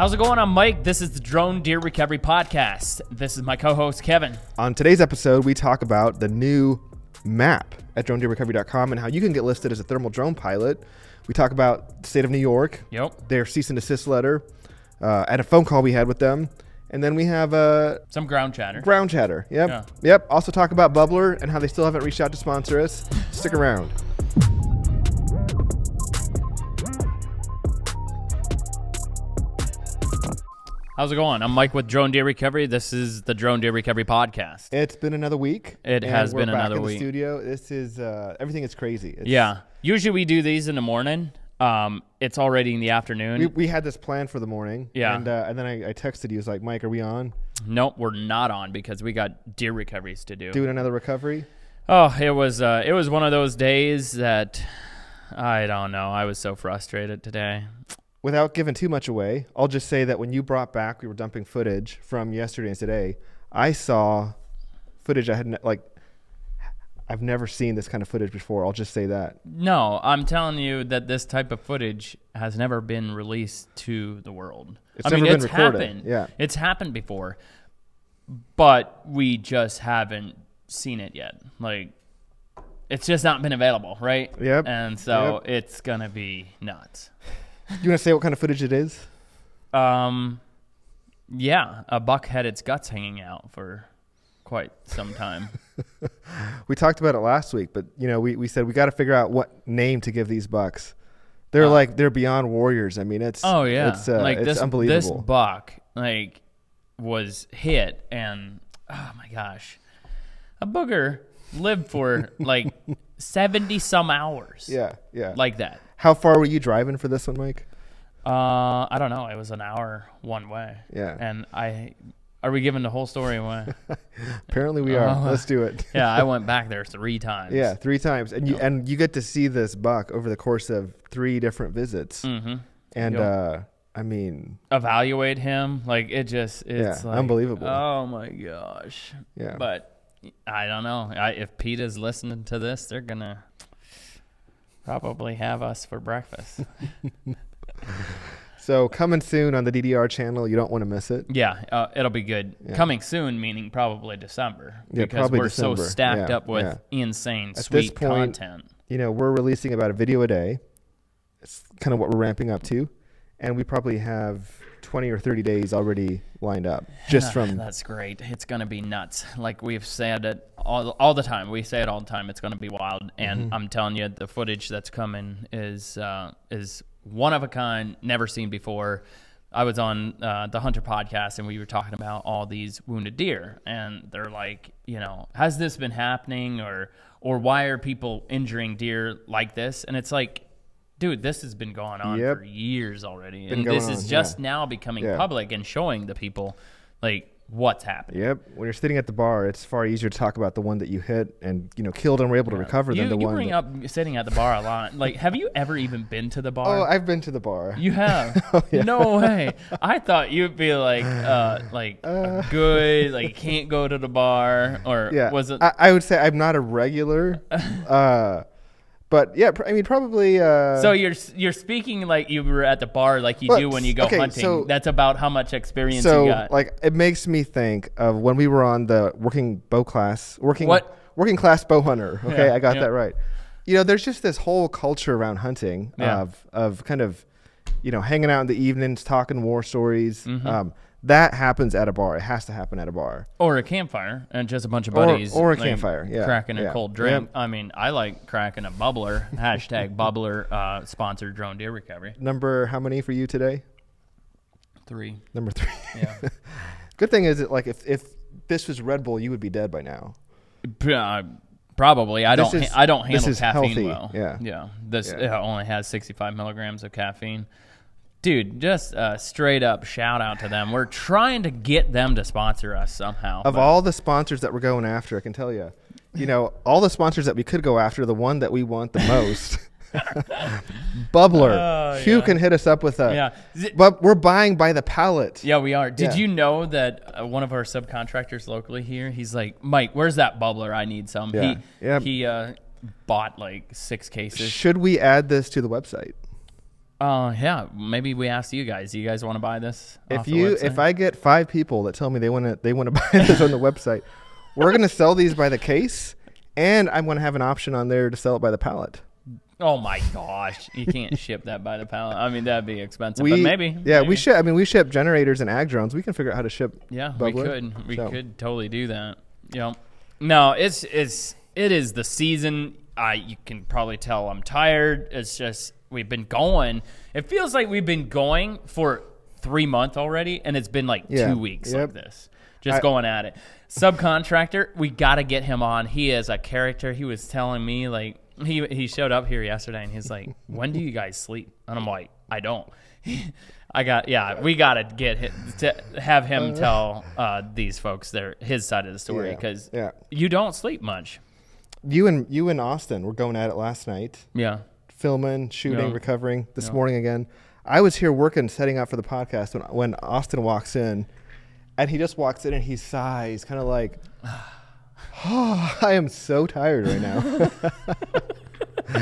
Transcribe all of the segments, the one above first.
How's it going? I'm Mike. This is the Drone Deer Recovery Podcast. This is my co host, Kevin. On today's episode, we talk about the new map at dronedeerrecovery.com and how you can get listed as a thermal drone pilot. We talk about the state of New York, Yep. their cease and desist letter, uh, and a phone call we had with them. And then we have uh, Some ground chatter. ground chatter. Yep. Yeah. Yep. Also talk about Bubbler and how they still haven't reached out to sponsor us. Stick around. How's it going? I'm Mike with Drone Deer Recovery. This is the Drone Deer Recovery Podcast. It's been another week. It has been back another in the week. studio. This is uh, everything is crazy. It's, Yeah. Usually we do these in the morning. Um, it's already in the afternoon. We, we had this plan for the morning. Yeah. And uh, and then I, I texted you. It's like, Mike, are we on nope, we're not on because we got deer recoveries to do. doing another recovery? Oh, it was uh, it was one of those days that I don't know. I was so frustrated today. Without giving too much away, I'll just say that when you brought back, we were dumping footage from yesterday and today. I saw footage I hadn't like. I've never seen this kind of footage before. I'll just say that. No, I'm telling you that this type of footage has never been released to the world. It's I mean, never been it's recorded, happened. yeah. It's happened before, but we just haven't seen it yet. Like, it's just not been available, right? Yep. And so it's gonna be nuts. You want to say what kind of footage it is? Um, yeah, a buck had its guts hanging out for quite some time. We talked about it last week, but you know, we, we said we got to figure out what name to give these bucks. They're Uh, like they're beyond warriors. I mean, it's Oh yeah, it's, uh, like it's this this buck like was hit, and oh my gosh, a booger lived for like seventy some hours. yeah, yeah. like that. How far were you driving for this one, Mike? Uh, I don't know. It was an hour one way. Yeah. and I are we giving the whole story away? Apparently, we are. Oh. Let's do it. yeah, I went back there three times. Yeah, three times, and you Yep. and you get to see this buck over the course of three different visits, Mm-hmm. and Yep. uh, I mean, Evaluate him like it just it's Yeah, like, unbelievable. Oh my gosh. yeah. But I don't know. I, if PETA's listening to this, they're gonna probably have us for breakfast. so coming soon on the DDR channel, you don't want to miss it. yeah, uh, it'll be good. Yeah. Coming soon, meaning probably December, Yeah, because probably we're December. so stacked Yeah, up with insane At this sweet point- content. You know, we're releasing about a video a day. It's kind of what we're ramping up to, and we probably have twenty or thirty days already lined up just from That's great. It's gonna be nuts. Like we've said it all, all the time. We say it all the time. It's gonna be wild. And Mm-hmm. I'm telling you, the footage that's coming is uh, is one of a kind, never seen before. I was on uh, the Hunter podcast and we were talking about all these wounded deer, and they're like, you know, has this been happening, or or why are people injuring deer like this? And it's like. Dude, this has been going on Yep. for years already, Been and this is on, just yeah. now becoming Yeah. public and showing the people like what's happening. Yep. When you're sitting at the bar, it's far easier to talk about the one that you hit and you know killed and were able to recover You, than the you one. bring that- up sitting at the bar a lot. Like, have you ever even been to the bar? oh, I've been to the bar. you have? Oh, yeah. No way. I thought you'd be like, uh, like Uh. good, like can't go to the bar, or yeah. was it? I, I would say I'm not a regular. uh, but yeah, pr- I mean probably. Uh, so you're you're speaking like you were at the bar, like you Well, do when you go okay, hunting. so- That's about how much experience so you got. like it makes me think of when we were on the working bow class, working What? working class bow hunter. Okay, Yeah, I got yeah. that right. You know, there's just this whole culture around hunting Yeah. of of kind of, you know, hanging out in the evenings, talking war stories. Mm-hmm. Um, that happens at a bar. It has to happen at a bar. or a campfire and just a bunch of buddies or a like, campfire, yeah, cracking a yeah, cold drink i mean i like cracking a bubbler hashtag bubbler uh sponsored drone deer recovery Number how many for you today? three Number three. yeah Good thing is that like if if this was Red Bull, you would be dead by now. Uh, probably i This don't is- ha- i don't this handle is caffeine healthy, well yeah. yeah this Yeah. it only has 65 milligrams of caffeine dude just uh, straight up shout out to them we're trying to get them to sponsor us somehow Of but- all the sponsors that we're going after, I can tell you, you know, all the sponsors that we could go after, the one that we want the most, Bubbler. Oh, Hugh yeah. can hit us up with a. Yeah. But we're buying by the pallet. Yeah, we are. Did Yeah. you know that uh, one of our subcontractors locally here, he's like, Mike, where's that bubbler? I need some. Yeah. He, Yeah. he uh, bought like six cases. Should we add this to the website? Uh, yeah, maybe we ask you guys. Do you guys want to buy this? If you if I get five people that tell me they want to they want to buy this on the website, we're gonna sell these by the case, and I'm gonna have an option on there to sell it by the pallet. oh my gosh, you can't ship that by the pallet. I mean, that'd be expensive, We but maybe. yeah maybe. we ship. I mean we ship generators and ag drones. We can figure out how to ship. Yeah, we could. We so. could totally do that. Yep. No, it's it's it is the season. I you can probably tell I'm tired. It's just we've been going. It feels like we've been going for three months already, and it's been like Yeah. two weeks Yep. like this, just I- going at it. Subcontractor, we got to get him on. He is a character. He was telling me like he he showed up here yesterday, and he's like, "When do you guys sleep?" And I'm like, "I don't." I got yeah. We got to get him, to have him tell uh, these folks their his side of the story Yeah, because yeah. you don't sleep much. You and you and Austin were going at it last night, Yeah. Filming, shooting, Yeah. recovering. This Yeah. morning again, I was here working, setting up for the podcast when when Austin walks in, and he just walks in and he sighs, kind of like, "Oh, I am so tired right now."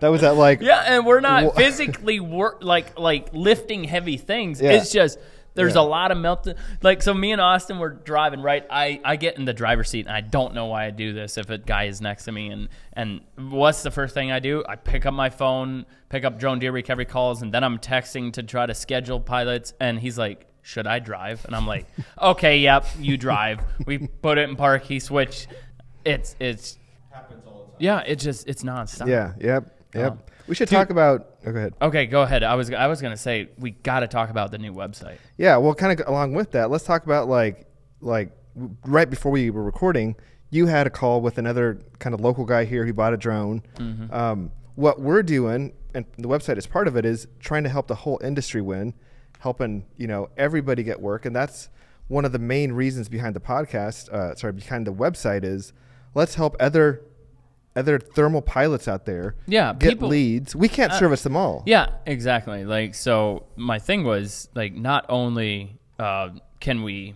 that was that like Yeah, and we're not Wha- physically work like like lifting heavy things. Yeah. It's just there's Yeah. a lot of melting. Like so, me and Austin were driving right. I I get in the driver's seat, and I don't know why I do this. If a guy is next to me, and and what's the first thing I do? I pick up my phone, pick up drone deer recovery calls, and then I'm texting to try to schedule pilots. And he's like. Should I drive? And I'm like, okay, yep, you drive. We put it in park. He switched. It's it's Happens all the time. yeah. It just it's nonstop. yeah, yep, yep. Um, we should dude- talk about. Go ahead. Okay, go ahead. I was I was gonna say we got to talk about the new website. Yeah, well, kind of along with that, let's talk about like like right before we were recording, you had a call with another kind of local guy here who bought a drone. Mm-hmm. Um, what we're doing, and the website is part of it, is trying to help the whole industry win, helping you know everybody get work, and that's one of the main reasons behind the podcast. Uh, sorry, behind the website is let's help other other thermal pilots out there. Yeah, get people- leads. We can't Uh, service them all. Yeah, exactly. Like so, my thing was like not only uh, can we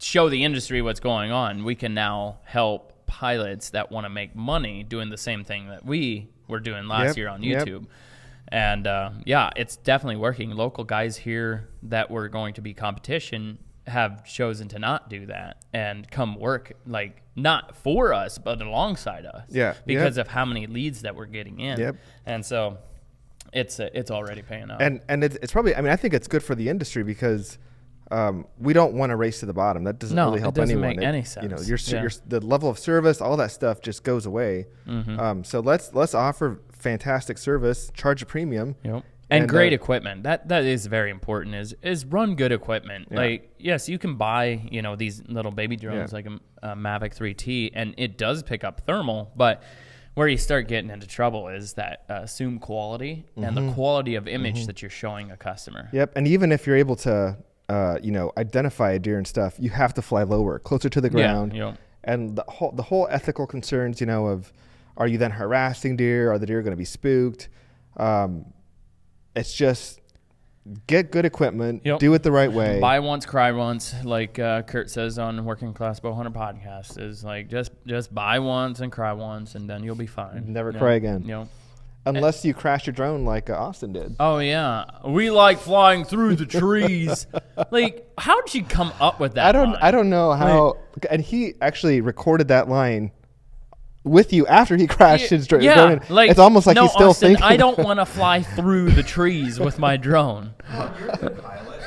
show the industry what's going on, we can now help pilots that want to make money doing the same thing that we were doing last Yep, year on yep. YouTube. And uh, yeah, it's definitely working. Local guys here that were going to be competition have chosen to not do that and come work like not for us but alongside us. Yeah, because yep. of how many leads that we're getting in. Yep. And so it's uh, it's already paying off. and and it's, it's probably I mean I think it's good for the industry because um, we don't want to race to the bottom. That doesn't No, really it help doesn't anyone. make any sense. You know, your, Yeah. your the level of service, all that stuff just goes away. Mm-hmm. Um, so let's let's offer fantastic service, charge a premium. Yep. And, And, great uh, equipment. That that is very important. Is is run good equipment. Yeah. Like yes, you can buy you know these little baby drones Yeah. like a, a Mavic 3T, and it does pick up thermal, but where you start getting into trouble is that uh, assumed quality and Mm-hmm. the quality of image that you're showing a customer. Yep. And even if you're able to, uh, you know, identify a deer and stuff, you have to fly lower, closer to the ground. Yeah. and the whole the whole ethical concerns, you know, of are you then harassing deer? Are the deer going to be spooked? Um, it's just get good equipment, Yep. do it the right way. Buy once, cry once, like uh, Kurt says on Working Class Bowhunter podcast. Is like just just buy once and cry once, and then you'll be fine. Never You cry know? again. You know? Unless you crash your drone like uh, Austin did. Oh yeah, we like flying through the trees. like, how did you come up with that? I don't line? I don't know how. And he actually recorded that line with you after he crashed his dr- yeah, drone. in. like it's almost like no, he's still Austin, thinking. I don't want to fly through the trees with my drone. You're a good pilot.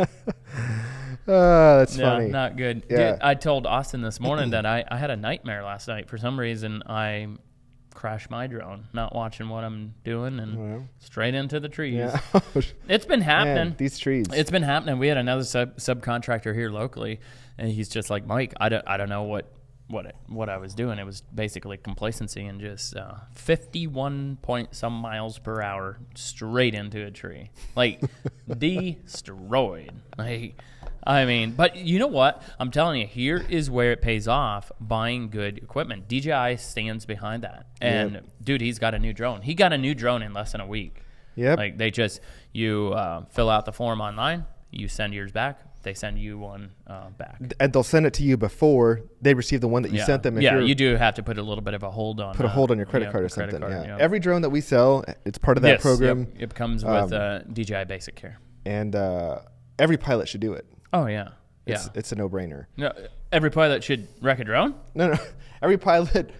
Uh, that's Yeah, funny. not good. Yeah. Dude, I told Austin this morning that I, I had a nightmare last night. For some reason, I crashed my drone, not watching what I'm doing, and Well. straight into the trees. yeah. It's been happening. Man, these trees. It's been happening. We had another sub subcontractor here locally, and he's just like Mike. I don't, I don't know what what it, what I was doing. It was basically complacency and just uh, fifty one point some miles per hour straight into a tree, like destroyed. Like, I mean, but you know what? I'm telling you, here is where it pays off buying good equipment. DJI stands behind that, and dude, he's got a new drone. He got a new drone in less than a week. Yep. Like they just you uh, fill out the form online, you send yours back, they send you one uh, back. and they'll send it to you before they receive the one that you yeah. sent them. If yeah, you're- do have to put a little bit of a hold on. put a uh, hold on your credit yeah, card or credit something. card, yeah. Every drone that we sell, it's part of that Yes, yep, program, It comes with Um, uh, DJI Basic Care. and uh, every pilot should do it. Oh yeah, yeah. It's, it's a no-brainer. no, every pilot should wreck a drone. No, no, every pilot,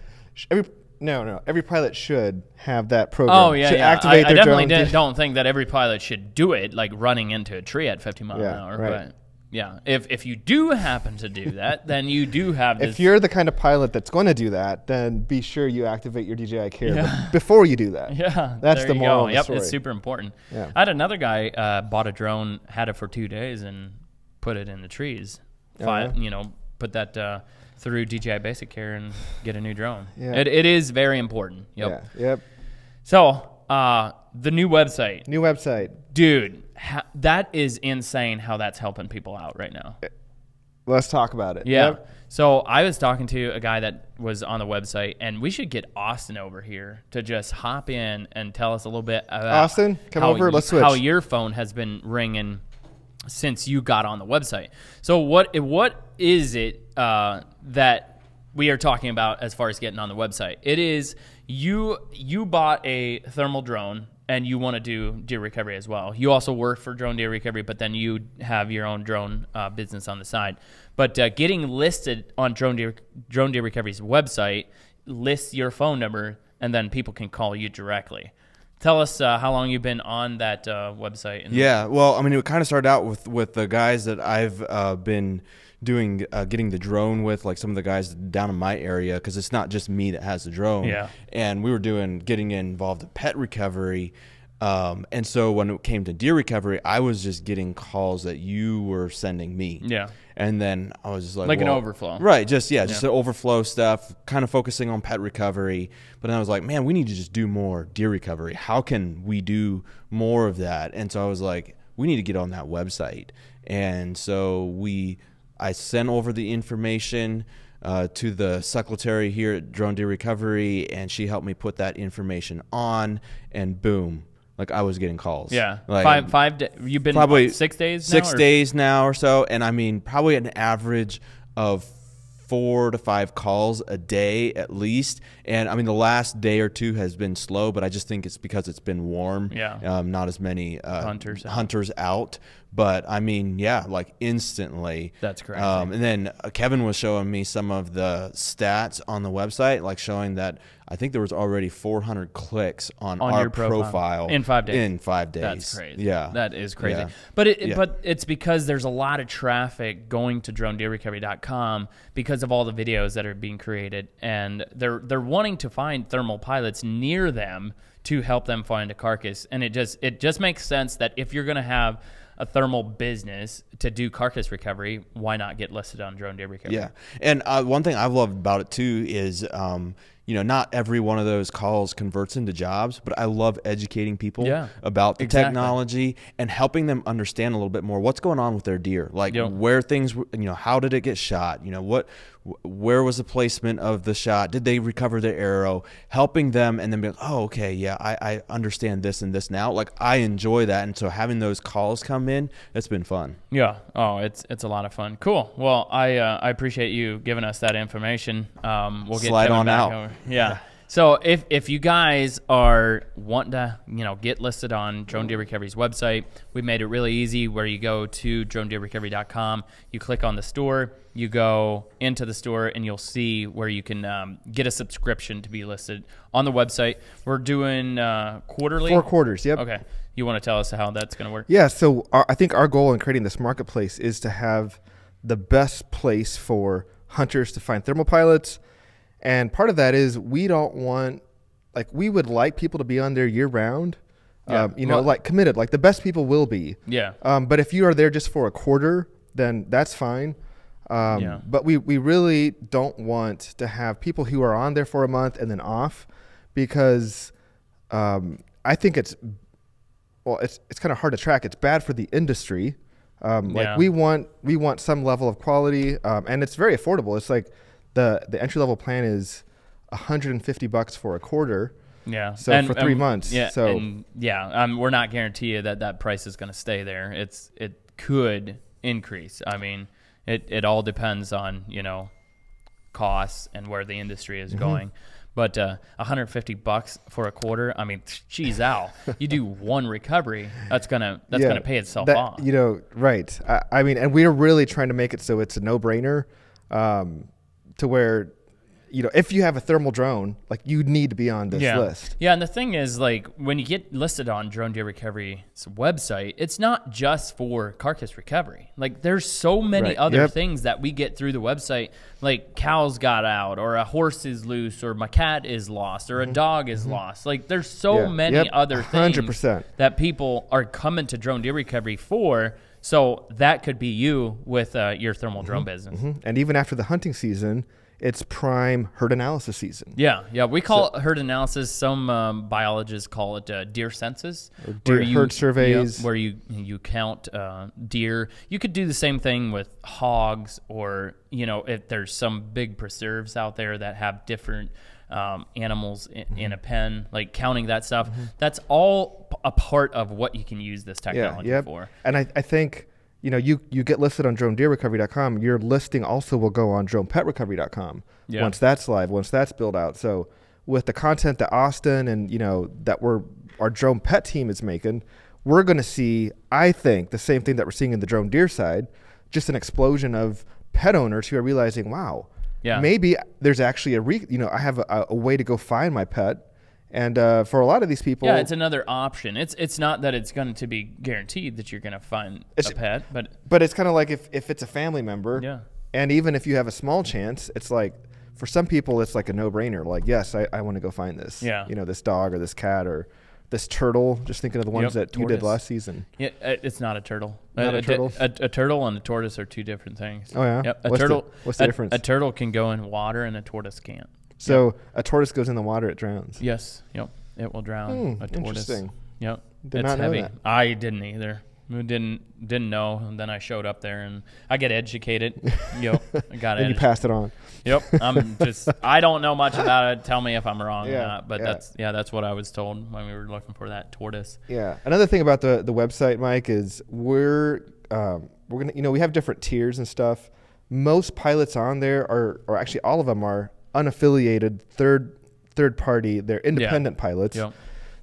every no, no, every pilot should have that program. Oh yeah, should yeah. I, activate I their definitely drone. don't think that every pilot should do it like running into a tree at 50 miles Yeah, an hour. right. But yeah, if if you do happen to do that, then you do have this. if you're the kind of pilot that's going to do that, then be sure you activate your DJI Care Yeah. before you do that. yeah, That's the moral go. of the Yep, story. it's super important. Yeah. I had another guy uh, bought a drone, had it for two days, and put it in the trees. Oh, yeah? You know, put that uh, through DJI Basic Care and get a new drone. Yeah. It, it is very important. Yep. Yeah. Yep. So uh, the new website, New website. dude, ha- that is insane. How that's helping people out right now. Let's talk about it. Yeah. Yep. So I was talking to a guy that was on the website, and we should get Austin over here to just hop in and tell us a little bit about Austin, come over, y- let's switch. How your phone has been ringing since you got on the website. So what what is it uh, that we are talking about as far as getting on the website? It is you you bought a thermal drone and you want to do deer recovery as well. You also work for drone deer recovery, but then you have your own drone uh, business on the side. But uh, getting listed on drone deer drone deer recovery's website lists your phone number, and then people can call you directly. Tell us uh, how long you've been on that uh, website. Yeah, well, I mean, it kind of started out with with the guys that I've uh, been doing uh, getting the drone with, like some of the guys down in my area, because it's not just me that has the drone. Yeah. and we were doing getting involved in pet recovery. Um, and so when it came to deer recovery, I was just getting calls that you were sending me. Yeah. And then I was just like, Like an overflow. Right. Just, yeah, just Yeah. the overflow stuff, kind of focusing on pet recovery. But then I was like, man, we need to just do more deer recovery. How can we do more of that? And so I was like, we need to get on that website. And so we, I sent over the information uh, to the secretary here at Drone Deer Recovery, and she helped me put that information on, and boom. Like I was getting calls. Yeah, Like, five five. Da- you've been probably what, six days. now, six or- days now or so and i mean probably an average of four to five calls a day at least and i mean the last day or two has been slow but i just think it's because it's been warm Yeah. um, not as many uh, Hunters out. hunters out but i mean yeah like instantly That's crazy. um, and then uh, kevin was showing me some of the stats on the website like showing that i think there was already 400 clicks on, On our profile. profile In five days. in five days That's crazy. yeah that is crazy. Yeah. But it, Yeah. but it's because there's a lot of traffic going to dronedeerrecovery.com because of all the videos that are being created, and they're they're wanting to find thermal pilots near them to help them find a carcass, and it just it just makes sense that if you're going to have a thermal business to do carcass recovery, why not get listed on Drone Deer Recovery? Yeah, and uh, one thing I've loved about it too is, um, you know, not every one of those calls converts into jobs, but I love educating people Yeah, about the exactly. technology and helping them understand a little bit more what's going on with their deer, like Yeah. where things, you know, how did it get shot, you know, what, wh- where was the placement of the shot, did they recover the arrow, helping them, and then be like, oh, okay, yeah, I, I understand this and this now. Like I enjoy that, and so having those calls come in, it's been fun. Yeah. Oh, it's it's a lot of fun. Cool. Well, I uh, I appreciate you giving us that information. Um, we'll get Slide Kevin on out. over. Yeah. So if if you guys are wanting to you know get listed on Drone Deer Recovery's website, we made it really easy. Where you go to dronedeerrecovery.com, you click on the store, you go into the store, and you'll see where you can um, get a subscription to be listed on the website. We're doing uh, quarterly. Four quarters. Yep. Okay. You want to tell us how that's going to work? Yeah, so our, I think our goal in creating this marketplace is to have the best place for hunters to find thermal pilots. And part of that is we don't want, like, we would like people to be on there year round. Yeah. Um, you know, Well- like committed, like the best people will be. Yeah. Um, but if you are there just for a quarter, then that's fine. Um, Yeah. But we, we really don't want to have people who are on there for a month and then off because um, I think it's well, it's it's kind of hard to track. It's bad for the industry. Um, Yeah. Like we want we want some level of quality, um, and it's very affordable. It's like the the entry level plan is 150 bucks for a quarter. Yeah. So for three months, Yeah. so- and yeah, um, we're not guarantee you that that price is going to stay there. It's it could increase. I mean, it it all depends on you know costs and where the industry is going. But uh, 150 bucks for a quarter. I mean, geez, Al, you do one recovery, that's gonna that's Yeah, gonna pay itself that- off. You know, right. I, I mean, and we're really trying to make it so it's a no brainer um, to where, you know, if you have a thermal drone, like you need to be on this yeah. list. Yeah, and the thing is, like, when you get listed on Drone Deer Recovery's website, it's not just for carcass recovery. Like, there's so many Right. other Yep. things that we get through the website. Like, cows got out, or a horse is loose, or my cat is lost, or a dog is lost. Like, there's so Mm-hmm. Yeah. many Yep. other things 100%. that people are coming to Drone Deer Recovery for. So that could be you with uh, your thermal drone business. Mhm. And even after the hunting season, it's prime herd analysis season. Yeah, yeah. We call it herd analysis. Some um, biologists call it uh, deer census, deer you- herd surveys. where you you count uh, deer. You could do the same thing with hogs, or you know, if there's some big preserves out there that have different um, animals in, Mm-hmm. in a pen, like counting that stuff. That's all p- a part of what you can use this Yeah, technology yep. for. And I, I think, you know, you, you get listed on dronedeerrecovery.com. Your listing also will go on dronepetrecovery.com Yeah. once that's live, once that's built out. So with the content that Austin and, you know, that we're, our drone pet team is making, we're going to see, I think, the same thing that we're seeing in the drone deer side, just an explosion of pet owners who are realizing, wow, Yeah. maybe there's actually a, re- you know, I have a, a way to go find my pet. And uh, for a lot of these people, Yeah, it's another option. It's it's not that it's going to be guaranteed that you're going to find a pet, but But it's kind of like if, if it's a family member, Yeah. and even if you have a small chance, it's like for some people it's like a no brainer. Like, yes, I, I want to go find this. Yeah. you know, this dog or this cat or this turtle. Just thinking of the ones Yep, that you did last season. Yeah, uh, it's not a turtle. Not a di- turtle? A, a turtle and a tortoise are two different things. Oh, yeah? Yep. A What's the- turtle. what's the a, difference? A turtle can go in water and a tortoise can't. So a tortoise goes in the water, it drowns. Yes. Yep. It will drown. Hmm, a tortoise. interesting. Yep. Did it's heavy. that. I didn't either. Didn't didn't know, and then I showed up there, and I get educated. yep, I got And you passed it on. Yep, I'm just I don't know much about it. Tell me if I'm wrong Yeah, or not. But yeah. that's yeah, that's what I was told when we were looking for that tortoise. Yeah. Another thing about the the website, Mike, is we're um, we're gonna you know we have different tiers and stuff. Most pilots on there are, or actually all of them are unaffiliated third third party. They're independent pilots. Yep.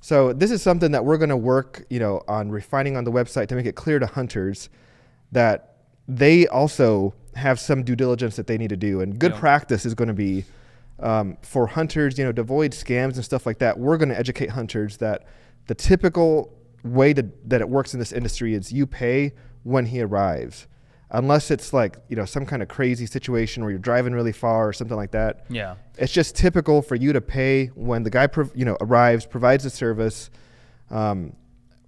So this is something that we're going to work, you know, on refining on the website to make it clear to hunters that they also have some due diligence that they need to do. And good Yeah. practice is going to be um, for hunters, you know, to avoid scams and stuff like that. We're going to educate hunters that the typical way to, that it works in this industry is you pay when he arrives. Unless it's like, you know, some kind of crazy situation where you're driving really far or something like that. Yeah. It's just typical for you to pay when the guy, prov- you know, arrives, provides the service. Um,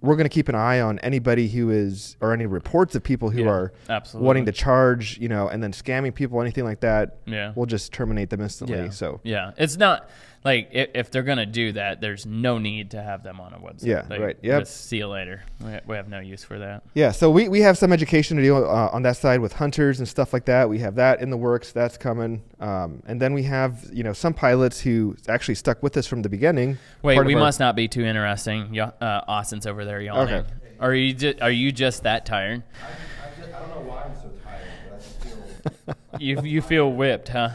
we're going to keep an eye on anybody who is, or any reports of people who Yeah, are absolutely. wanting to charge, you know, and then scamming people, anything like that. Yeah. We'll just terminate them instantly. Yeah. So yeah, it's not like if, if they're gonna do that, there's no need to have them on a website. Yeah, Like, right, yep. Just see you later. We, we have no use for that. yeah, so we, we have some education to do uh, on that side with hunters and stuff like that. We have that in the works. That's coming. Um, and then we have, you know, some pilots who actually stuck with us from the beginning. Wait, Part of we our- must not be too interesting. Uh, Austin's over there yawning. Okay. Are you just are you just that tired? I, just, I don't know why I'm so tired, but I feel. You you feel whipped, huh?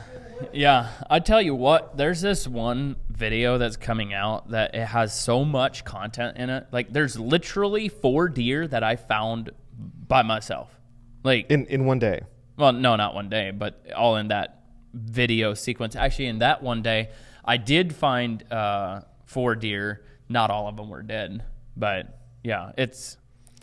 Yeah, I tell you what. There's this one video that's coming out that it has so much content in it. Like, there's literally four deer that I found by myself. Like, In, in one day. well, no, not one day, but all in that video sequence. Actually, in that one day, I did find uh, four deer. Not all of them were dead, but yeah, it's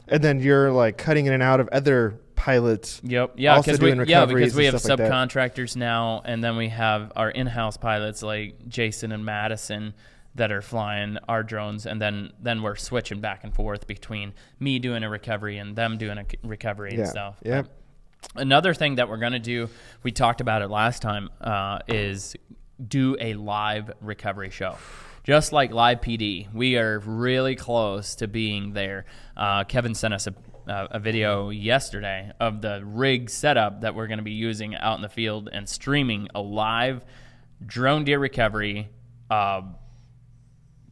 And then you're like cutting in and out of other pilots. Yep. Yeah. Also Because we, yeah, because we have stuff like subcontractors now, and then we have our in-house pilots like Jason and Madison that are flying our drones, and then then we're switching back and forth between me doing a recovery and them doing a recovery Yeah. and stuff. Yep. Another thing that we're gonna do, we talked about it last time, uh, is do a live recovery show. Just like live PD, we are really close to being there. Uh, Kevin sent us a, uh, a video yesterday of the rig setup that we're going to be using out in the field and streaming a live drone deer recovery uh,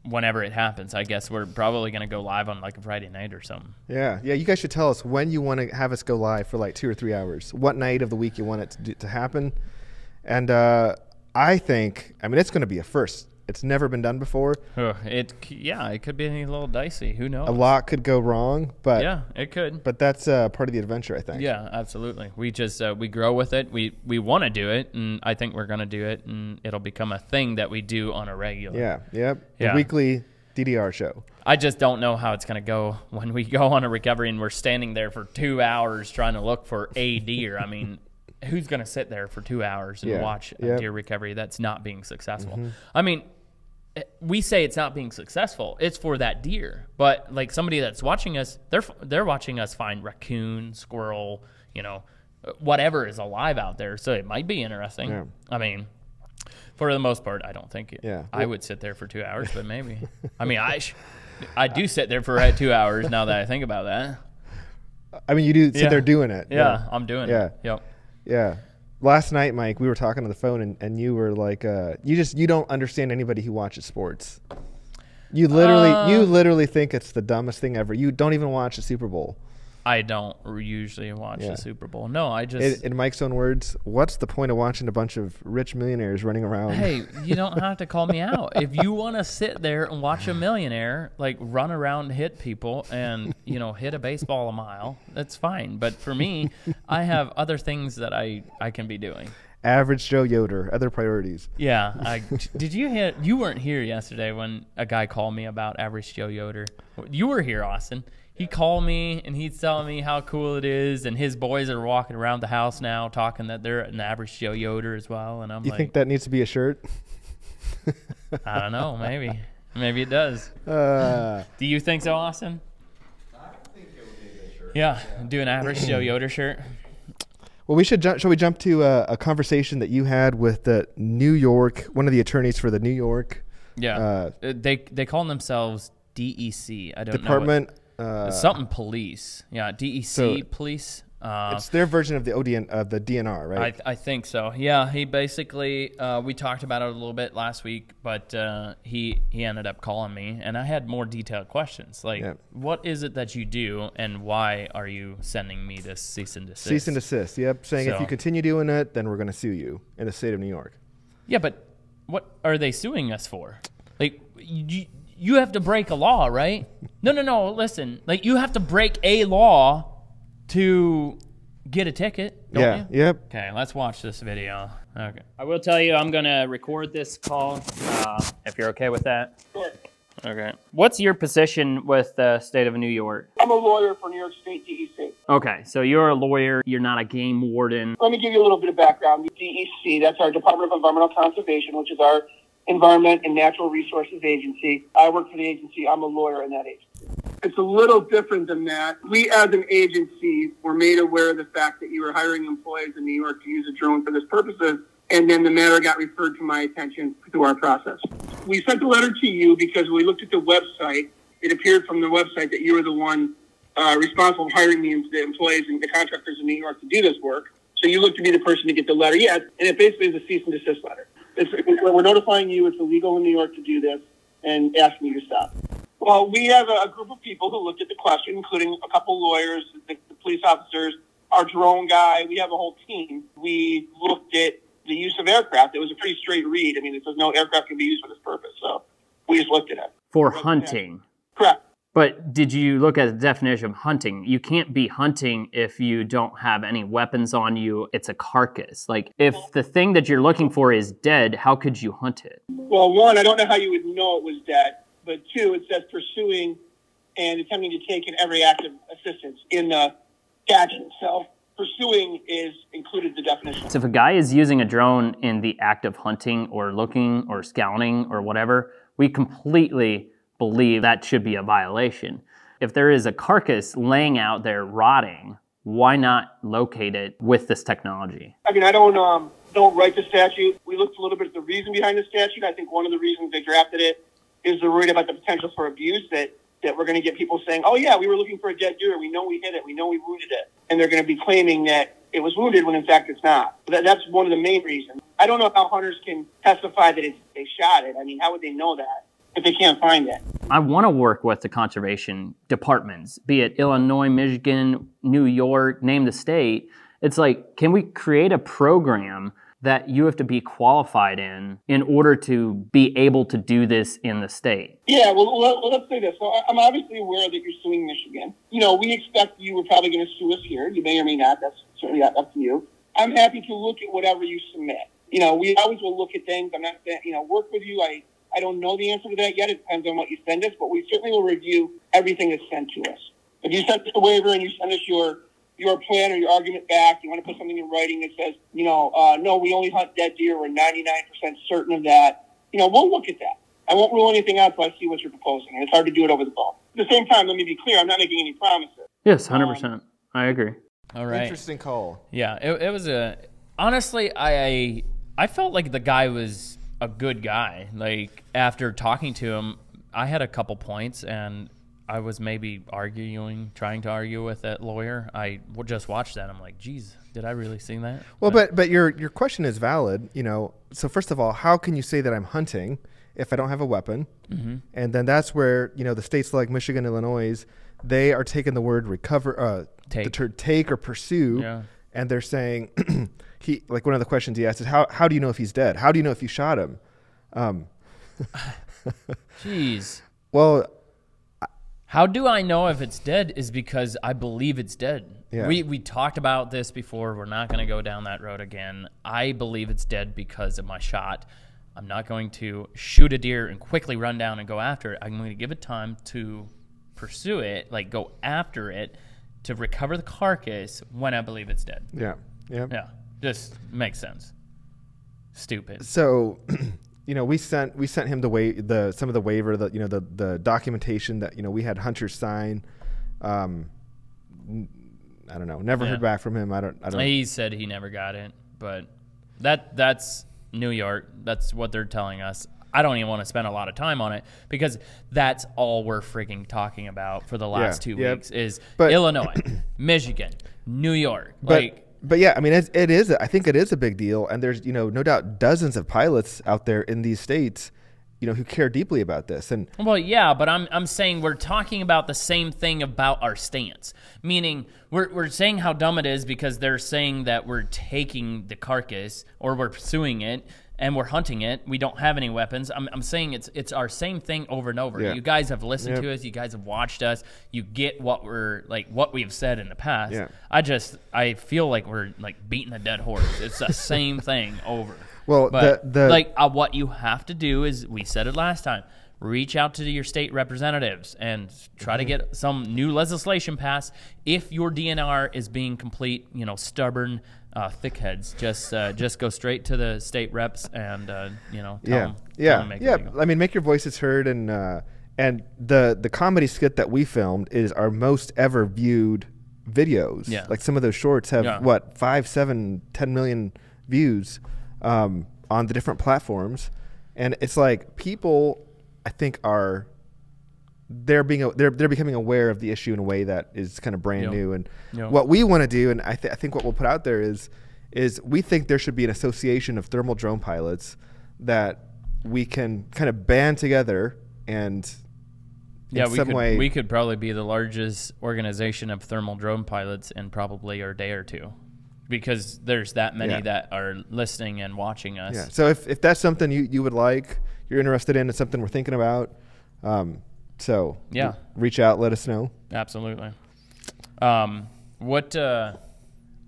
whenever it happens. I guess we're probably gonna go live on like a Friday night or something. Yeah, yeah. You guys should tell us when you want to have us go live for like two or three hours. What night of the week you want it to, do, to happen? And uh, I think, I mean, it's going to be a first. It's never been done before. Ugh, It c- yeah, it could be a little dicey. Who knows? A lot could go wrong, but Yeah, it could. but that's uh, part of the adventure, I think. Yeah, absolutely. We just uh, we grow with it. We we want to do it, and I think we're gonna do it, and it'll become a thing that we do on a regular. Yeah. Yep. The Yeah. weekly DDR show. I just don't know how it's gonna go when we go on a recovery and we're standing there for two hours trying to look for a deer. I mean, who's gonna sit there for two hours and Yeah. watch a Yep. deer recovery that's not being successful? Mm-hmm. I mean. We say it's not being successful. It's for that deer, but like somebody that's watching us, they're they're watching us find raccoon, squirrel, you know, whatever is alive out there. So it might be interesting. Yeah. I mean, for the most part, I don't think it. Yeah. I would sit there for two hours, but maybe. I mean, I sh- I do sit there for two hours now that I think about that. I mean, you do sit Yeah. there doing it. Yeah, I'm doing Yeah. it. Yep. Yeah. Last night, Mike, we were talking on the phone, and, and you were like, uh, you just you don't understand anybody who watches sports. You literally, Uh, you literally think it's the dumbest thing ever. You don't even watch the Super Bowl. I don't usually watch Yeah. the Super Bowl. No, I just. In, in Mike's own words, what's the point of watching a bunch of rich millionaires running around? hey, you don't have to call me out. If you want to sit there and watch a millionaire like run around, and hit people, and you know hit a baseball a mile, that's fine. But for me, I have other things that I I can be doing. Average Joe Yoder, other priorities. Yeah, I, did you hit? You weren't here yesterday when a guy called me about average Joe Yoder. You were here, Austin. He called me and he's telling me how cool it is, and his boys are walking around the house now talking that they're an average Joe Yoder as well. And I'm You like, think that needs to be a shirt? I don't know, maybe, maybe it does. Uh, Do you think so, Austin? I think it would be a good shirt. Yeah, do an average Joe Yoder shirt. well, we should. Jump, shall we jump to uh, a conversation that you had with the New York, one of the attorneys for the New York Yeah, Uh, Uh, they they call themselves DEC. I don't know Department? Uh, something police. Yeah, DEC So- police. Uh, it's their version of the ODN of the DNR, I, right? th- I think so. Yeah, he basically uh, we talked about it a little bit last week, but uh, he he ended up calling me, and I had more detailed questions like, Yeah. what is it that you do, and why are you sending me this cease and desist? Cease and desist. Yep, saying if you continue doing it, then we're going to sue you in the state of New York. Yeah, but what are they suing us for? Like you you have to break a law, right? No, no, no. Listen, like you have to break a law to get a ticket. Don't yeah. you? Yep. Okay, let's watch this video. Okay. I will tell you, I'm gonna record this call. Uh, if you're okay with that. Sure. Okay. What's your position with the state of New York? I'm a lawyer for New York State DEC. Okay, so you're a lawyer. You're not a game warden. Let me give you a little bit of background. DEC, that's our Department of Environmental Conservation, which is our Environment and Natural Resources Agency. I work for the agency. I'm a lawyer in that agency. It's a little different than that. We, as an agency, were made aware of the fact that you were hiring employees in New York to use a drone for this purposes, and then the matter got referred to my attention through our process. We sent a letter to you because we looked at the website. It appeared from the website that you were the one uh, responsible for hiring the, the employees and the contractors in New York to do this work. So you look to be the person to get the letter. Yeah, and it basically is a cease and desist letter. It's, we're notifying you it's illegal in New York to do this and asking you to stop. Well, we have a, a group of people who looked at the question, including a couple lawyers, the, the police officers, our drone guy. We have a whole team. We looked at the use of aircraft. It was a pretty straight read. I mean, it says no aircraft can be used for this purpose. So we just looked at it. For hunting. Correct. But did you look at the definition of hunting? You can't be hunting if you don't have any weapons on you. It's a carcass. Like, if the thing that you're looking for is dead, how could you hunt it? Well, one, I don't know how you would know it was dead, but two, it says pursuing and attempting to take in every act of assistance in the statute itself. Pursuing is included the definition. So if a guy is using a drone in the act of hunting or looking or scouting or whatever, we completely believe that should be a violation. If there is a carcass laying out there rotting, why not locate it with this technology? I mean, I don't um, don't write the statute. We looked a little bit at the reason behind the statute. I think one of the reasons they drafted it is they're worried about the potential for abuse. That that we're going to get people saying, "Oh yeah, we were looking for a dead deer. We know we hit it. We know we wounded it," and they're going to be claiming that it was wounded when in fact it's not. That, that's one of the main reasons. I don't know how hunters can testify that it's, they shot it. I mean, how would they know that? If they can't find it. I want to work with the conservation departments, be it Illinois, Michigan, New York, name the state. It's like, can we create a program that you have to be qualified in in order to be able to do this in the state? Yeah, well, let, let's say this. So I'm obviously aware that you're suing Michigan. You know, we expect you were probably going to sue us here. You may or may not. That's certainly up up to you. I'm happy to look at whatever you submit. You know, we always will look at things. I'm not saying, you know, work with you. I, I don't know the answer to that yet. It depends on what you send us, but we certainly will review everything that's sent to us. If you send us a waiver and you send us your your plan or your argument back, you want to put something in writing that says, you know, uh, no, we only hunt dead deer. We're 99% certain of that. You know, we'll look at that. I won't rule anything out until I see what you're proposing. And it's hard to do it over the phone. At the same time, let me be clear. I'm not making any promises. Yes, 100%. I agree. All right. Interesting call. Yeah, it, it was a. Honestly, I I felt like the guy was a good guy. Like after talking to him, I had a couple points, and I was maybe arguing, trying to argue with that lawyer. I just watched that. I'm like, geez, did I really see that? Well, but but your your question is valid. You know, so first of all, how can you say that I'm hunting if I don't have a weapon? Mm-hmm. And then that's where you know the states like Michigan, Illinois, they are taking the word recover, uh, the Take. take or pursue, Yeah. and they're saying he like one of the questions he asked is how how do you know if he's dead? How do you know if you shot him? Um, Jeez. well, How do I know if it's dead? Is because I believe it's dead. Yeah. We we talked about this before. We're not going to go down that road again. I believe it's dead because of my shot. I'm not going to shoot a deer and quickly run down and go after it. I'm going to give it time to pursue it, like go after it, to recover the carcass when I believe it's dead. yeah, yeah. Yeah, just makes sense. Stupid. so you know we sent we sent him the way the some of the waiver the you know the the documentation that you know we had Hunter sign um i don't know never Yeah. heard back from him i don't i don't He said he never got it, but that that's New York. That's what they're telling us. I don't even want to spend a lot of time on it because that's all we're freaking talking about for the last Yeah, two yeah. weeks is But- Illinois, Michigan, New York. but like but yeah i mean it, it is i think it is a big deal. And there's you know no doubt dozens of pilots out there in these states you know who care deeply about this. And Well, yeah, but I'm I'm saying we're talking about the same thing about our stance. Meaning we're we're saying how dumb it is because they're saying that we're taking the carcass or we're pursuing it and we're hunting it. We don't have any weapons. I'm, I'm saying it's it's our same thing over and over. Yeah. You guys have listened Yep. to us. You guys have watched us. You get what we're like what we've said in the past. Yeah. I just I feel like we're like beating a dead horse. It's the same thing over. Well, But the- the- like uh, what you have to do is we said it last time. Reach out to your state representatives and try to get some new legislation passed. If your DNR is being complete, you know, stubborn uh, thickheads, just uh, just go straight to the state reps and uh, you know, tell yeah, 'em- tell yeah, yeah. I mean, make your voices heard, and uh, and the the comedy skit that we filmed is our most ever viewed videos. Yeah. like some of those shorts have Yeah. what five, seven, ten million views um, on the different platforms, and it's like people, I think, are they're being they're they're becoming aware of the issue in a way that is kind of brand Yep. new. And Yep. what we want to do, and I, th- I think what we'll put out there is is we think there should be an association of thermal drone pilots that we can kind of band together and yeah, in we some could way we could probably be the largest organization of thermal drone pilots in probably a day or two, because there's that many Yeah. that are listening and watching us. yeah. So if, if that's something you, you would like, you're interested in, it's something we're thinking about. Um, so Yeah. reach out, let us know. Absolutely. Um, what uh,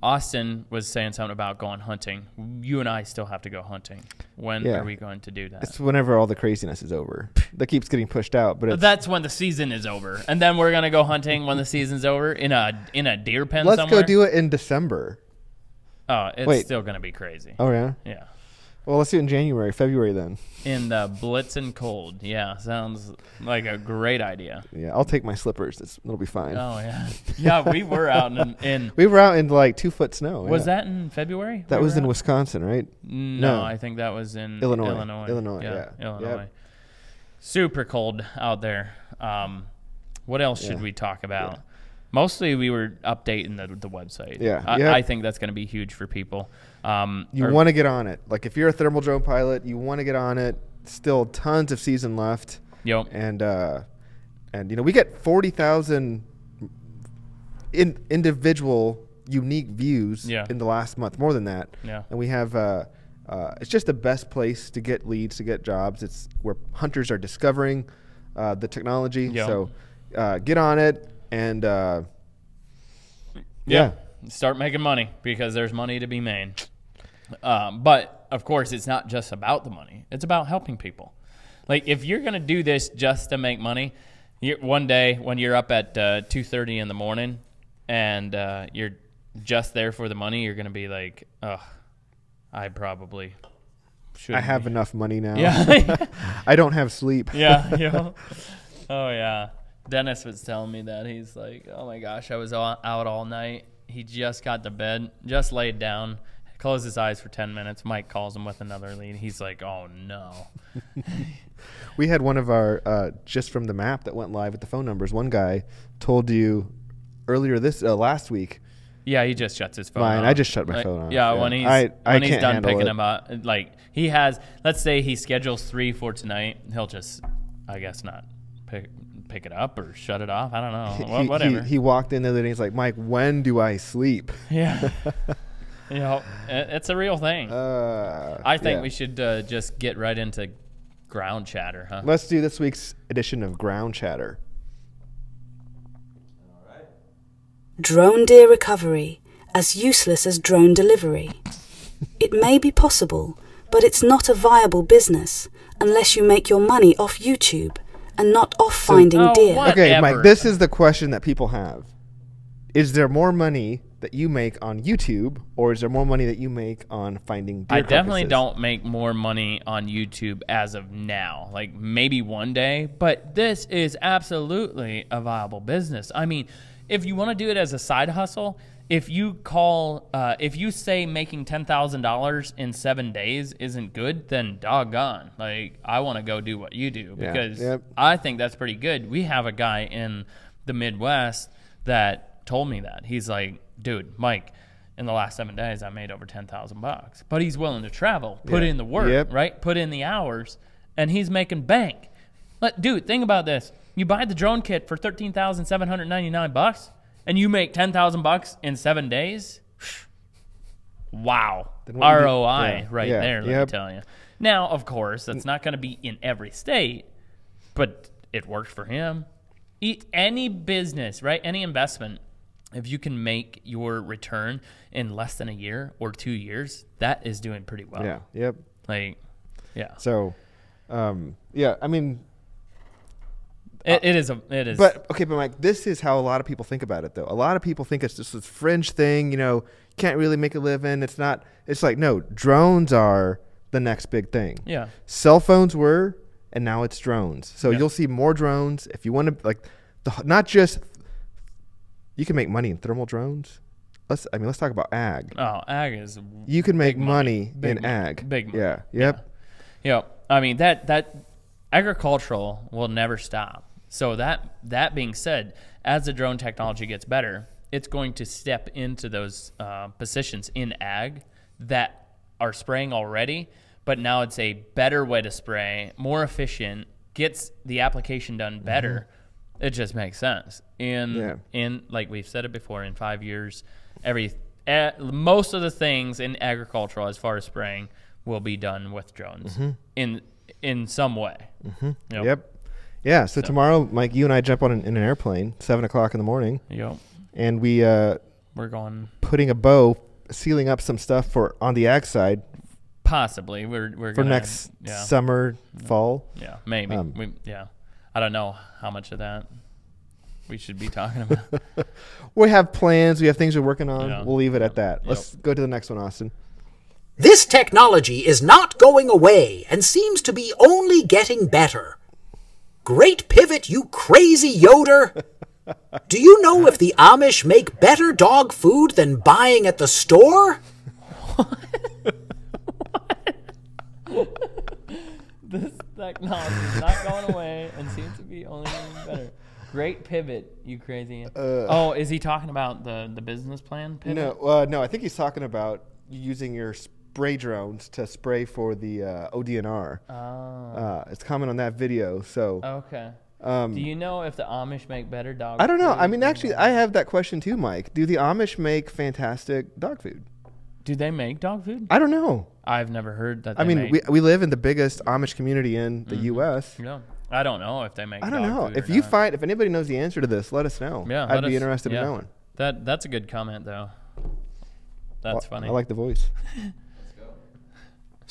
Austin was saying something about going hunting. You and I still have to go hunting. When Yeah. are we going to do that? It's whenever all the craziness is over. that keeps getting pushed out, but it's, That's when the season is over, and then we're gonna go hunting when the season's over in a in a deer pen somewhere. let's somewhere. go do it in December. Oh, it's Wait. still gonna be crazy. Oh yeah. Yeah, Well, let's do it in January, February then. in the blitzing cold. Yeah, sounds like a great idea. Yeah, I'll take my slippers. It's, it'll be fine. Oh yeah, yeah. We were out in. in We were out in like two foot snow. was yeah. that in February? That we was in out? Wisconsin, right? No, No. I think that was in Illinois. Illinois. Illinois, yeah. Illinois. Yep. Super cold out there. Um, what else should we talk about? Mostly, we were updating the, the website. Yeah, I, yeah. I think that's going to be huge for people. Um, You want to get on it. Like if you're a thermal drone pilot, you want to get on it. Still tons of season left. Yep. and uh, and you know we get forty thousand in individual unique views Yeah. in the last month, more than that. Yeah. and we have. Uh, uh, it's just the best place to get leads, to get jobs. It's where hunters are discovering uh, the technology. Yep. So uh, get on it and uh, yeah. Start making money because there's money to be made. Um, but of course, it's not just about the money. It's about helping people. Like if you're gonna do this just to make money, you one day when you're up at uh, two thirty in the morning and uh, you're just there for the money, you're gonna be like, "Ugh, I probably should." I have enough money now. Yeah. I don't have sleep. yeah, you know? Oh yeah. Dennis was telling me that he's like, oh my gosh, I was all, out all night. He just got to bed, just laid down, closed his eyes for ten minutes. Mike calls him with another lead. He's like, oh no. We had one of our uh, just from the map that went live with the phone numbers. One guy told you earlier this uh, last week. Yeah, he just shuts his phone. Mine, off. I just shut my Like, phone off, Yeah, yeah. when he's I- I when he's done picking it. him up, like he has. Let's say he schedules three for tonight. He'll just, I guess, not pick pick it up or shut it off. I don't know. He- Whatever. He, he walked in the other day. He's like, Mike, when do I sleep? yeah. you know, it- it's a real thing. Uh, I think yeah. we should uh, just get right into ground chatter, huh? Let's do this week's edition of Ground Chatter. Drone deer recovery, as useless as drone delivery. It may be possible, but it's not a viable business unless you make your money off YouTube and not off finding Oh, deer. what? Okay, Mike, this is the question that people have. Is there more money that you make on YouTube, or is there more money that you make on finding deer I definitely carcasses? don't make more money on YouTube as of now. Like maybe one day, but this is absolutely a viable business. I mean, if you want to do it as a side hustle, if you call, uh, if you say making ten thousand dollars in seven days isn't good, then doggone, like I want to go do what you do Yeah, because yep. I think that's pretty good. We have a guy in the Midwest that told me that. He's like, dude, Mike, in the last seven days, I made over 10,000 bucks. But he's willing to travel, put Yeah. in the work, Yep. right? Put in the hours, and he's making bank. Let, dude, think about this. You buy the drone kit for 13,799 bucks, and you make 10,000 bucks in seven days. Wow. ROI yeah, right yeah, there, let yep. me tell you. Now, of course, that's not going to be in every state, but it worked for him. Eat any business, right? Any investment, if you can make your return in less than a year or two years, that is doing pretty well. Yeah. Yep. Like, yeah, So, um, yeah. I mean, it, uh, it is a, it is. But okay, but Mike, this is how a lot of people think about it, though. A lot of people think it's just this fringe thing. You know, can't really make a living. It's not. It's like no, drones are the next big thing. yeah, Cell phones were, and now it's drones. So Yeah. you'll see more drones if you want to like, the, not just. You can make money in thermal drones. Let's. I mean, let's talk about ag. oh, ag is You can make money, money. In money. ag. Big money. Yeah. Yep. Yeah, I mean that that agricultural will never stop. So that that being said, as the drone technology gets better, it's going to step into those uh, positions in ag that are spraying already, but now it's a better way to spray, more efficient, gets the application done better. It just makes sense. In Yeah. in like we've said it before, in five years, every eh, most of the things in agricultural as far as spraying will be done with drones in in some way. Yep. Yep. Yeah. So, tomorrow, Mike, you and I jump on an, in an airplane, seven o'clock in the morning, Yep. and we uh, We're going putting a bow, sealing up some stuff for on the ag side possibly. We're we're for gonna, next yeah summer, fall. yeah maybe um, we, yeah. I don't know how much of that we should be talking about. We have plans. We have things we're working on. Yeah. We'll leave it at Yep. that. Let's go to the next one, Austin. This technology is not going away and seems to be only getting better. Great pivot, you crazy Yoder! Do you know if the Amish make better dog food than buying at the store? What? this technology is not going away and seems to be only getting better. Great pivot, you crazy. oh, is he talking about the the business plan pivot? No, uh, no. I think he's talking about using your s- spray drones to spray for the uh, ODNR. Oh. Uh, it's common on that video. So Okay. um, Do you know if the Amish make better dog? I don't know. I mean, actually, I have that question too, Mike. Do the Amish make fantastic dog food? do they make dog food? I don't know. I've never heard that. I mean, make, we, we live in the biggest Amish community in the U.S. no, I don't know if they make. I don't know. If you not. find, if anybody knows the answer to this, let us know. yeah, I'd be us- interested yeah. in knowing. That that's a good comment though. That's Well, funny. I like the voice.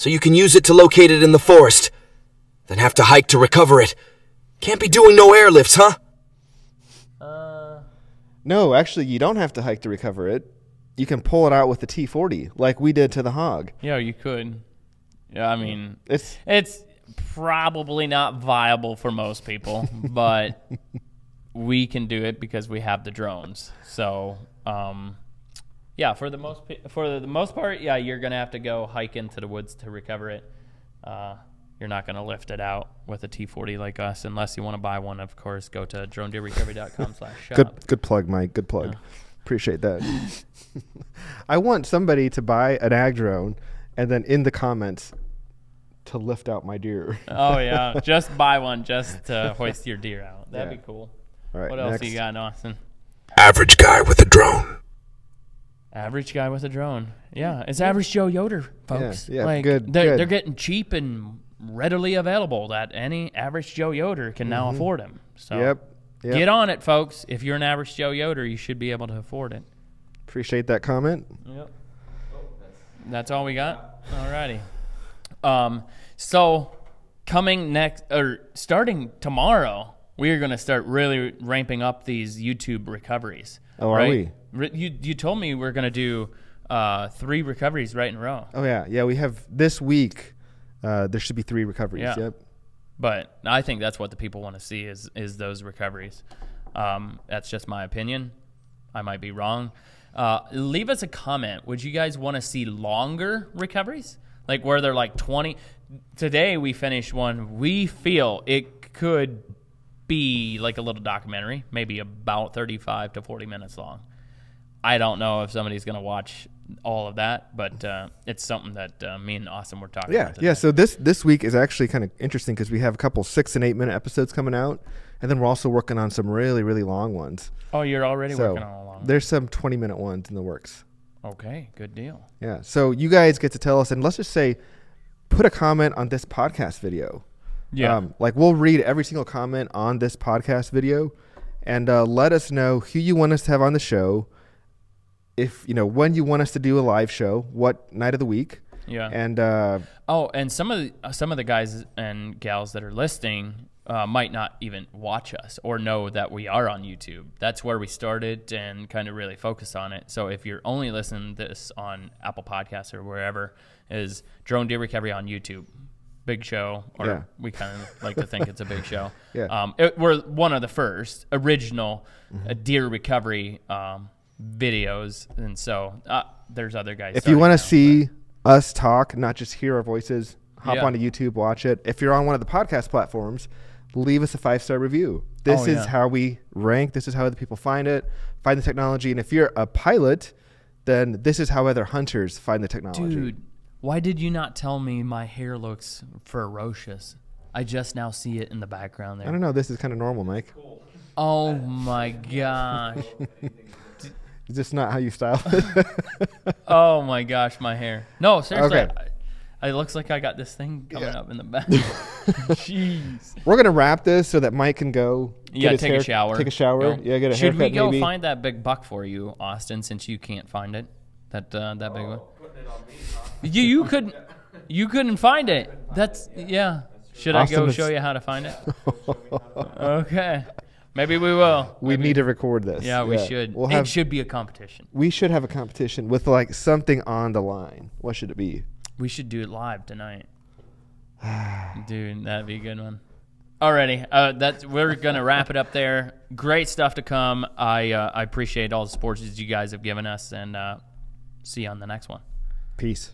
So you can use it to locate it in the forest, then have to hike to recover it. Can't be doing no airlifts, huh? Uh, No, actually, you don't have to hike to recover it. You can pull it out with the T40, like we did to the hog. yeah, you could. Yeah, I mean, It's it's probably not viable for most people, but we can do it because we have the drones. So, um, yeah, for the most for the most part, yeah, you're gonna have to go hike into the woods to recover it. Uh, you're not gonna lift it out with a T40 like us, unless you want to buy one. Of course, go to dronedeerrecovery.com/shop. good. Good plug, Mike. Good plug. Appreciate that. I want somebody to buy an ag drone, and then in the comments to lift out my deer. Oh yeah, just buy one just to hoist your deer out. That'd Yeah. be cool. All right. What else next. you got, Austin? Average guy with a drone. Average guy with a drone. Yeah, it's average Joe Yoder, folks. yeah, like, good, They're, good. they're getting cheap and readily available that any average Joe Yoder can now afford them. So Mm-hmm. Yep. Yep. get on it, folks. If you're an average Joe Yoder, you should be able to afford it. Appreciate that comment. Yep. That's all we got. Alrighty. Um, so coming next or starting tomorrow, we are going to start really ramping up these YouTube recoveries. Oh, are right? we? Re- You you told me we're going to do uh, three recoveries right in a row. Oh yeah, yeah. We have this week. Uh, there should be three recoveries. Yeah. Yep. But I think that's what the people want to see is is those recoveries. Um, that's just my opinion. I might be wrong. Uh, leave us a comment. Would you guys want to see longer recoveries, like where they're like twenty? Today we finished one. We feel it could be like a little documentary, maybe about thirty-five to forty minutes long. I don't know if somebody's gonna watch all of that, but uh, it's something that uh, me and Austin were talking Yeah, about. today. yeah. So this this week is actually kind of interesting because we have a couple six and eight minute episodes coming out, and then we're also working on some really really long ones. Oh, you're already so working on a long. there's some twenty minute ones in the works. Okay, good deal. Yeah. So you guys get to tell us, and let's just say, put a comment on this podcast video. Yeah. Um, like we'll read every single comment on this podcast video, and uh, let us know who you want us to have on the show. If you know when you want us to do a live show, what night of the week, yeah. and uh, oh, and some of the, some of the guys and gals that are listening uh, might not even watch us or know that we are on YouTube. That's where we started and kind of really focus on it. So if you're only listening to this on Apple Podcasts or wherever, is Drone Deer Recovery on YouTube. Big show, or Yeah. we kind of like to think it's a big show. Yeah. Um, it, we're one of the first original Mm-hmm. uh, deer recovery um, videos, and so uh, there's other guys. if you want to see us talk, not just hear our voices, hop Yeah. onto YouTube, watch it. If you're on one of the podcast platforms, leave us a five star review. This Oh, is yeah. how we rank. This is how other people find it, find the technology. And if you're a pilot, then this is how other hunters find the technology. Dude, why did you not tell me my hair looks ferocious? I just now see it in the background there. I don't know. This is kind of normal, Mike. Oh my gosh. Is this not how you style it? Oh my gosh, my hair. No, seriously. Okay. I, it looks like I got this thing coming Yeah. up in the back. Jeez. We're gonna wrap this so that Mike can go. get Yeah, his take hair- a shower. Take a shower. Go. Yeah, get a Should haircut. we go maybe. find that big buck for you, Austin, since you can't find it? That uh, that big one. You you couldn't you couldn't find it. That's yeah. Should I go is- show you how to find it? okay. Maybe we will. we need to record this. Yeah, we should. We'll it have. should be a competition. we should have a competition with like something on the line. What should it be? We should do it live tonight. Dude, that'd be a good one. Alrighty, uh, that's we're gonna wrap it up there. Great stuff to come. I uh, I appreciate all the supports that you guys have given us, and uh, see you on the next one. Peace.